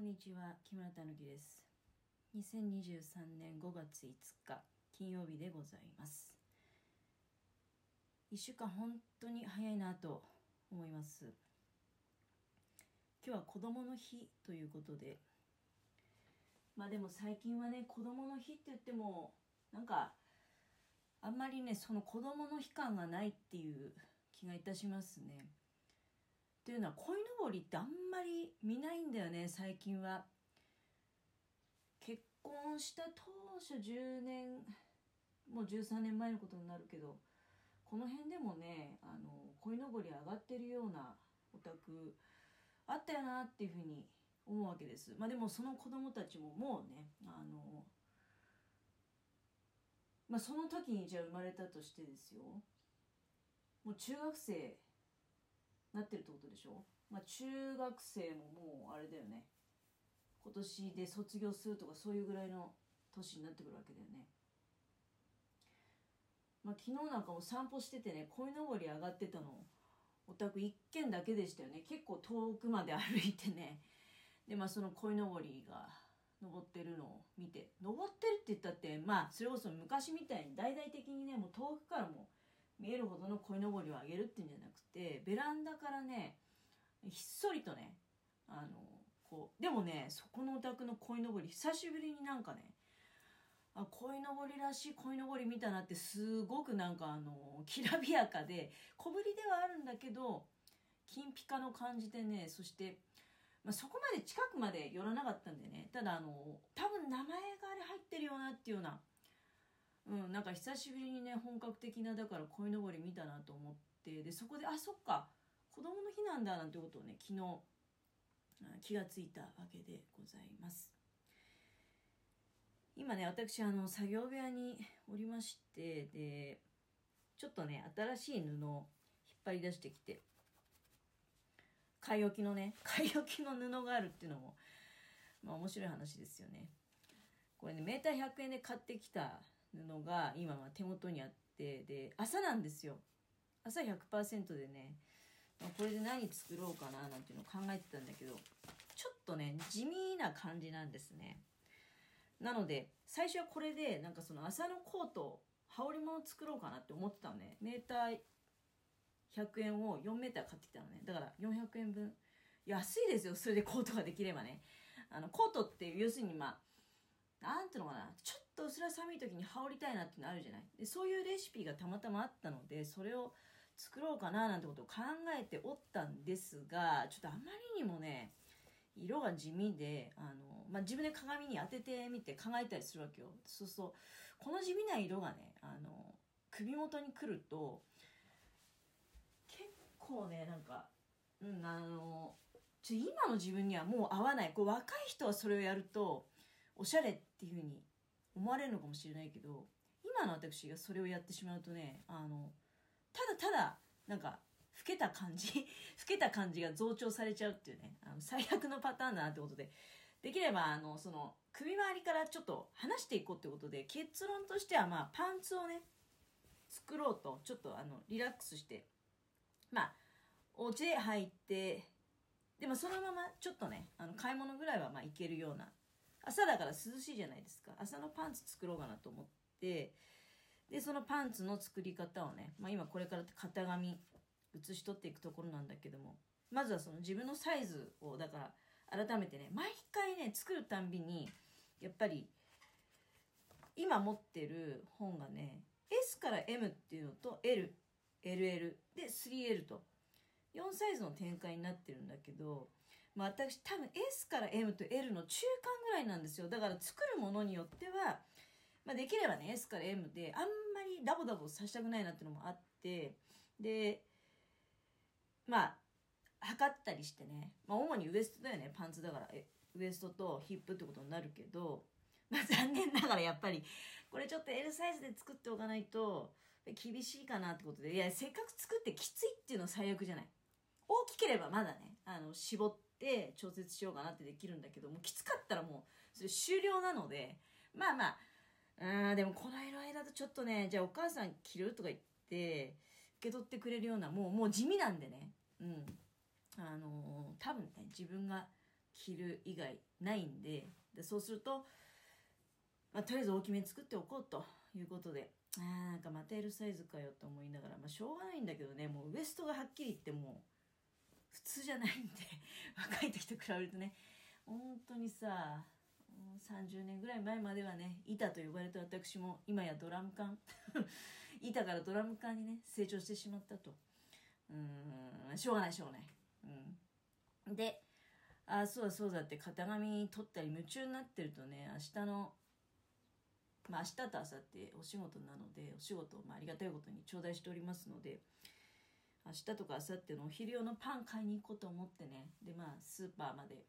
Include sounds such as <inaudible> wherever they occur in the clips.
こんにちは木村たぬきです。2023年5月5日金曜日でございます。1週間本当に早いなと思います。今日は子供の日ということでまあでも最近はね子供の日って言ってもなんかあんまりねその子供の日感がないっていう気がいたしますね。というのは鯉のぼりってあんまり見ないんだよね最近は。結婚した当初10年もう13年前のことになるけどこの辺でもねあの鯉のぼり上がってるようなお宅あったよなっていうふうに思うわけです。まあでもその子供たちももうねあのまあその時にじゃあ生まれたとしてですよ。もう中学生なってるってことでしょ？まあ中学生ももうあれだよね。今年で卒業するとかそういうぐらいの年になってくるわけだよね。まあ昨日なんかも散歩しててね鯉のぼり上がってたの。お宅一軒だけでしたよね。結構遠くまで歩いてね。でまあその鯉のぼりが登ってるのを見て。登ってるって言ったってまあそれこそ昔みたいに大々的にねもう遠くからも見えるほどの鯉のぼりをあげるっていうんじゃなくてベランダからねひっそりとねあのこうでもねそこのお宅の鯉のぼり久しぶりになんかねあ鯉のぼりらしい鯉のぼり見たなってすごくなんかあのきらびやかで小ぶりではあるんだけど金ピカの感じでねそして、まあ、そこまで近くまで寄らなかったんでねただあの多分名前があれ入ってるよなっていうようなうんなんか久しぶりにね本格的なだから鯉のぼり見たなと思ってでそこであそっか子供の日なんだなんてことをね昨日気がついたわけでございます。今ね私あの作業部屋におりましてでちょっとね新しい布を引っ張り出してきて買い置きのね <laughs> 買い置きの布があるっていうのもまあ面白い話ですよね。これねメーター100円で買ってきた布が今は手元にあってで朝なんですよ。朝100%でねこれで何作ろうかななんていうのを考えてたんだけどちょっとね地味な感じなんですね。なので最初はこれでなんかその朝のコート羽織物作ろうかなって思ってたのね。メーター100円を4メーター買ってきたのね。だから400円分。安いですよそれでコートができればね。あのコートっていう要するにまあなんていうのかな。ちょっとと薄ら寒い時に羽織りたいなっていうのあるじゃない？でそういうレシピがたまたまあったのでそれを作ろうかななんてことを考えておったんですがちょっとあまりにもね色が地味であの、まあ、自分で鏡に当ててみて考えたりするわけよ。そうそう。この地味な色がねあの首元に来ると結構ねなんかうんあのちょ今の自分にはもう合わない。こう若い人はそれをやるとおしゃれっていうふうに思われるのかもしれないけど今の私がそれをやってしまうとねあのただただなんか老けた感じ <laughs> 老けた感じが増長されちゃうっていうねあの最悪のパターンだなってことで。できればあのその首周りからちょっと離していこうってことで結論としてはまあパンツをね作ろうとちょっとあのリラックスしてまあお家で履いてでもそのままちょっとねあの買い物ぐらいはまあいけるような朝だから涼しいじゃないですか。朝のパンツ作ろうかなと思って。でそのパンツの作り方をね、まあ、今これから型紙写し取っていくところなんだけども。まずはその自分のサイズをだから改めてね毎回ね作るたんびにやっぱり今持ってる本がね S から M っていうのと LLL で 3L と。4サイズの展開になってるんだけど、まあ、私多分 S から M と L の中間ぐらいなんですよ。だから作るものによっては、まあ、できればね S から M であんまりダボダボさせたくないなっていうのもあってでまあ測ったりしてね、まあ、主にウエストだよねパンツだから。ウエストとヒップってことになるけど、まあ、残念ながらやっぱりこれちょっと L サイズで作っておかないと厳しいかなってことで。いやせっかく作ってきついっていうのは最悪じゃない。大きければまだねあの絞って調節しようかなってできるんだけどもうきつかったらもうそれ終了なのでまあまあうんでもこの色合いだとちょっとねじゃあお母さん着るとか言って受け取ってくれるようなもうもう地味なんでね。うん。あのー、多分ね自分が着る以外ないんででそうすると、まあ、とりあえず大きめ作っておこうということであーなんかまた L サイズかよと思いながら、まあ、しょうがないんだけどねもうウエストがはっきり言ってもう普通じゃないんで <laughs> 若い時と比べるとね本当にさ30年ぐらい前まではね板と呼ばれた私も今やドラム缶 <laughs> 板からドラム缶にね成長してしまったと。うんしょうがないしょうがない、うん、でああそうだそうだって型紙取ったり夢中になってるとね明日のまあ明日と明後日お仕事なのでお仕事をまあありがたいことに頂戴しておりますので明日とか明後日のお昼用のパン買いに行こうと思ってね。でまあスーパーまで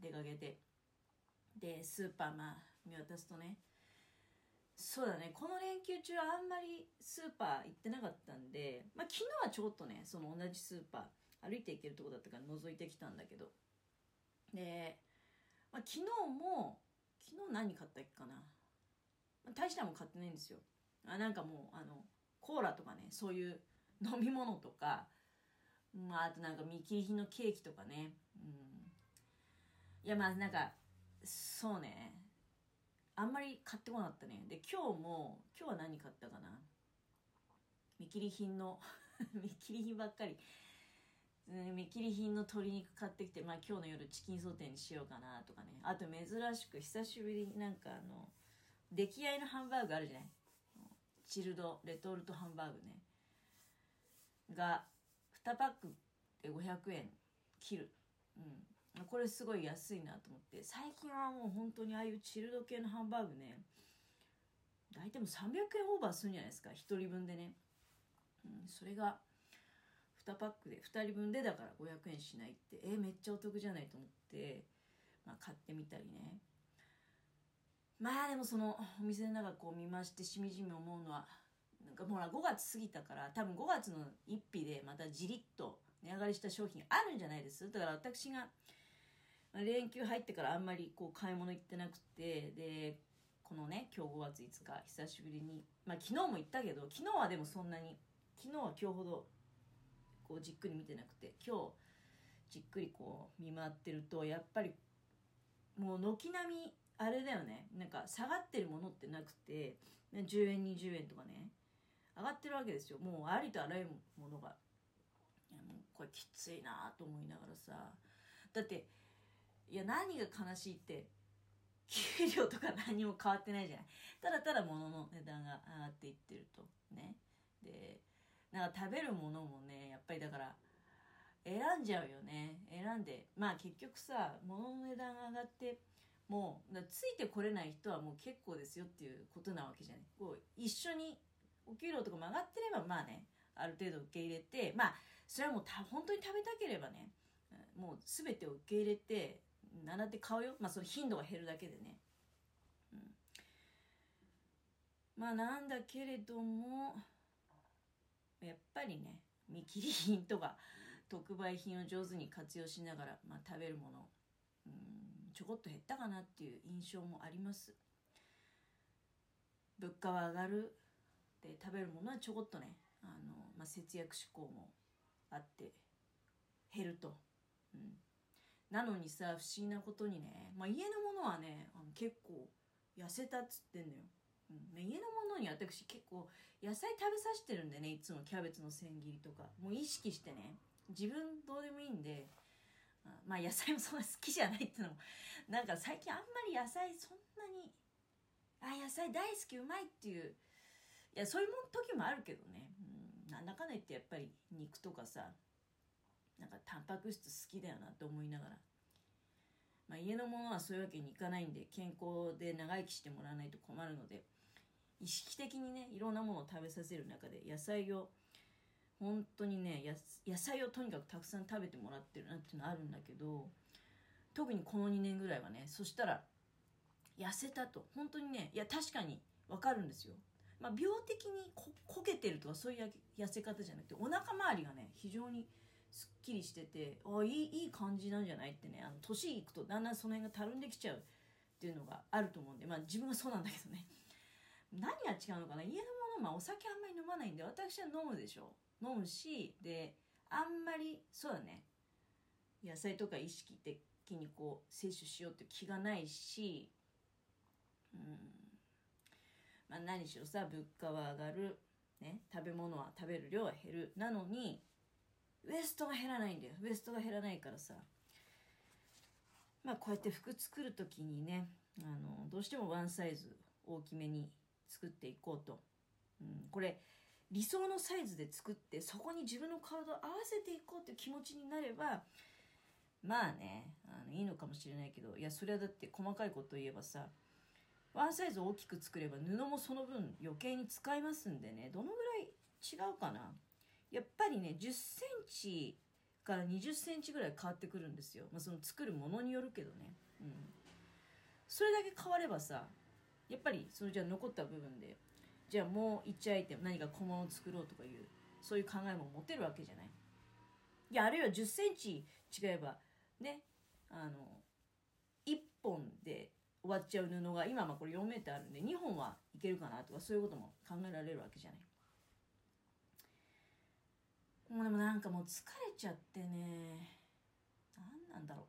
出かけて。でスーパーまあ見渡すとね。そうだね。この連休中はあんまりスーパー行ってなかったんで、まあ、昨日はちょっとねその同じスーパー歩いて行けるとこだったから覗いてきたんだけど。で、まあ、昨日も昨日何買ったっけかな、まあ、大したも買ってないんですよ。あなんかもうあのコーラとかねそういう <laughs> 飲み物とか、まあ、あとなんか見切り品のケーキとかね、うん、いやまあなんかそうね。あんまり買ってこなかったね。で今日も今日は何買ったかな。見切り品の <laughs> 見切り品ばっかり。見切り品の鶏肉買ってきて、まあ、今日の夜チキンソテーにしようかなとかね。あと珍しく久しぶりになんかあの出来合いのハンバーグあるじゃない。チルドレトルトハンバーグね。が2パックで500円切る、うん、これすごい安いなと思って。最近はもう本当にああいうチルド系のハンバーグね大体もう300円オーバーするんじゃないですか。1人分でね、うん、それが2パックで2人分でだから500円しないって。えめっちゃお得じゃないと思って、まあ、買ってみたりね。まあでもそのお店の中こう見ましてしみじみ思うのはなんかほら5月過ぎたから多分5月の1日でまたじりっと値上がりした商品あるんじゃないです？だから私が連休入ってからあんまりこう買い物行ってなくてでこのね今日5月5日久しぶりにまあ昨日も行ったけど昨日はでもそんなに昨日は今日ほどこうじっくり見てなくて今日じっくりこう見回ってるとやっぱりもう軒並みあれだよね。なんか下がってるものってなくて10円20円とかね。上がってるわけですよ。もうありとあらゆるものが。いやもうこれきついなと思いながらさ。だっていや何が悲しいって給料とか何も変わってないじゃない。ただただ物の値段が上がっていってると。ね。でなんか食べるものもねやっぱりだから選んじゃうよね。選んでまあ結局さ物の値段が上がってもうついてこれない人はもう結構ですよっていうことなわけじゃない。こう一緒にお給料とかも上がってればまあねある程度受け入れてまあそれはもうた本当に食べたければねもう全てを受け入れて習って買うよ。まあその頻度が減るだけでね、うん、まあなんだけれどもやっぱりね見切り品とか特売品を上手に活用しながら、まあ、食べるもの、うん、ちょこっと減ったかなっていう印象もあります。物価は上がる。で食べるものはちょこっとねあの、まあ、節約志向もあって減ると、うん、なのにさ不思議なことにね、まあ、家のものはねあの結構痩せたっつってんのよ、うん、家のものに私結構野菜食べさせてるんでねいつも。キャベツの千切りとか。もう意識してね自分どうでもいいんでまあ野菜もそんな好きじゃないっていうのも。なんか最近あんまり野菜そんなにあ野菜大好きうまいっていういやそういう時もあるけどね、うん、なんだかんだ言ってやっぱり肉とかさなんかタンパク質好きだよなって思いながら、まあ、家のものはそういうわけにいかないんで健康で長生きしてもらわないと困るので意識的にねいろんなものを食べさせる中で野菜を本当にね野菜をとにかくたくさん食べてもらってるなっていうのあるんだけど特にこの2年ぐらいはねそしたら痩せたと。本当にねいや確かに分かるんですよ。まあ、病的にここけてるとかそういう痩せ方じゃなくてお腹周りがね非常にすっきりしててあいいいい感じなんじゃないってねあの年いくとだんだんその辺がたるんできちゃうっていうのがあると思うんでまあ自分はそうなんだけどね。何が違うのかな？家のものはお酒あんまり飲まないんで私は飲むでしょ。飲むしであんまりそうだね。野菜とか意識的にこう摂取しようって気がないし、うん。まあ、何しろさ物価は上がる、ね、食べ物は食べる量は減る。なのにウエストが減らないんだよ。ウエストが減らないからさ。まあこうやって服作る時にねあのどうしてもワンサイズ大きめに作っていこうと、うん、これ理想のサイズで作ってそこに自分の体を合わせていこうっていう気持ちになればまあねあのいいのかもしれないけどいやそれはだって細かいこと言えばさワンサイズ大きく作れば布もその分余計に使いますんでね。どのぐらい違うかな？やっぱりね1 0センチから2 0センチぐらい変わってくるんですよ、まあ、その作るものによるけどね、うん、それだけ変わればさやっぱりそれじゃあ残った部分でじゃあもう1アイテム何か小物を作ろうとかいうそういう考えも持てるわけじゃない？いやあるいは1 0センチ違えばねあの1本で終わっちゃう布が今まあこれ4メーターあるんで2本はいけるかなとかそういうことも考えられるわけじゃない。もうでもなんかもう疲れちゃってね何なんだろう。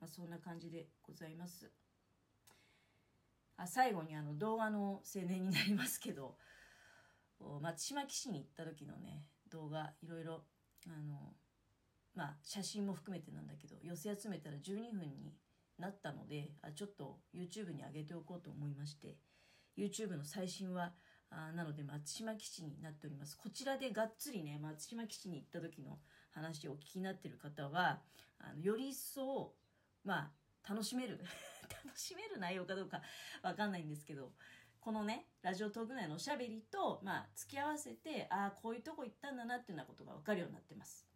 まあそんな感じでございます。あ最後にあの動画の青年になりますけど松島基地に行った時のね動画いろいろあのまあ写真も含めてなんだけど寄せ集めたら12分になったのであちょっと YouTube に上げておこうと思いまして YouTube の最新はあなので松島基地になっております。こちらでがっつりね松島基地に行った時の話をお聞きになってる方はあのより一層まあ楽しめる <laughs> 楽しめる内容かどうかわかんないんですけどこのねラジオトーク内のおしゃべりと、まあ、付き合わせてああこういうとこ行ったんだなっていうようなことが分かるようになってます。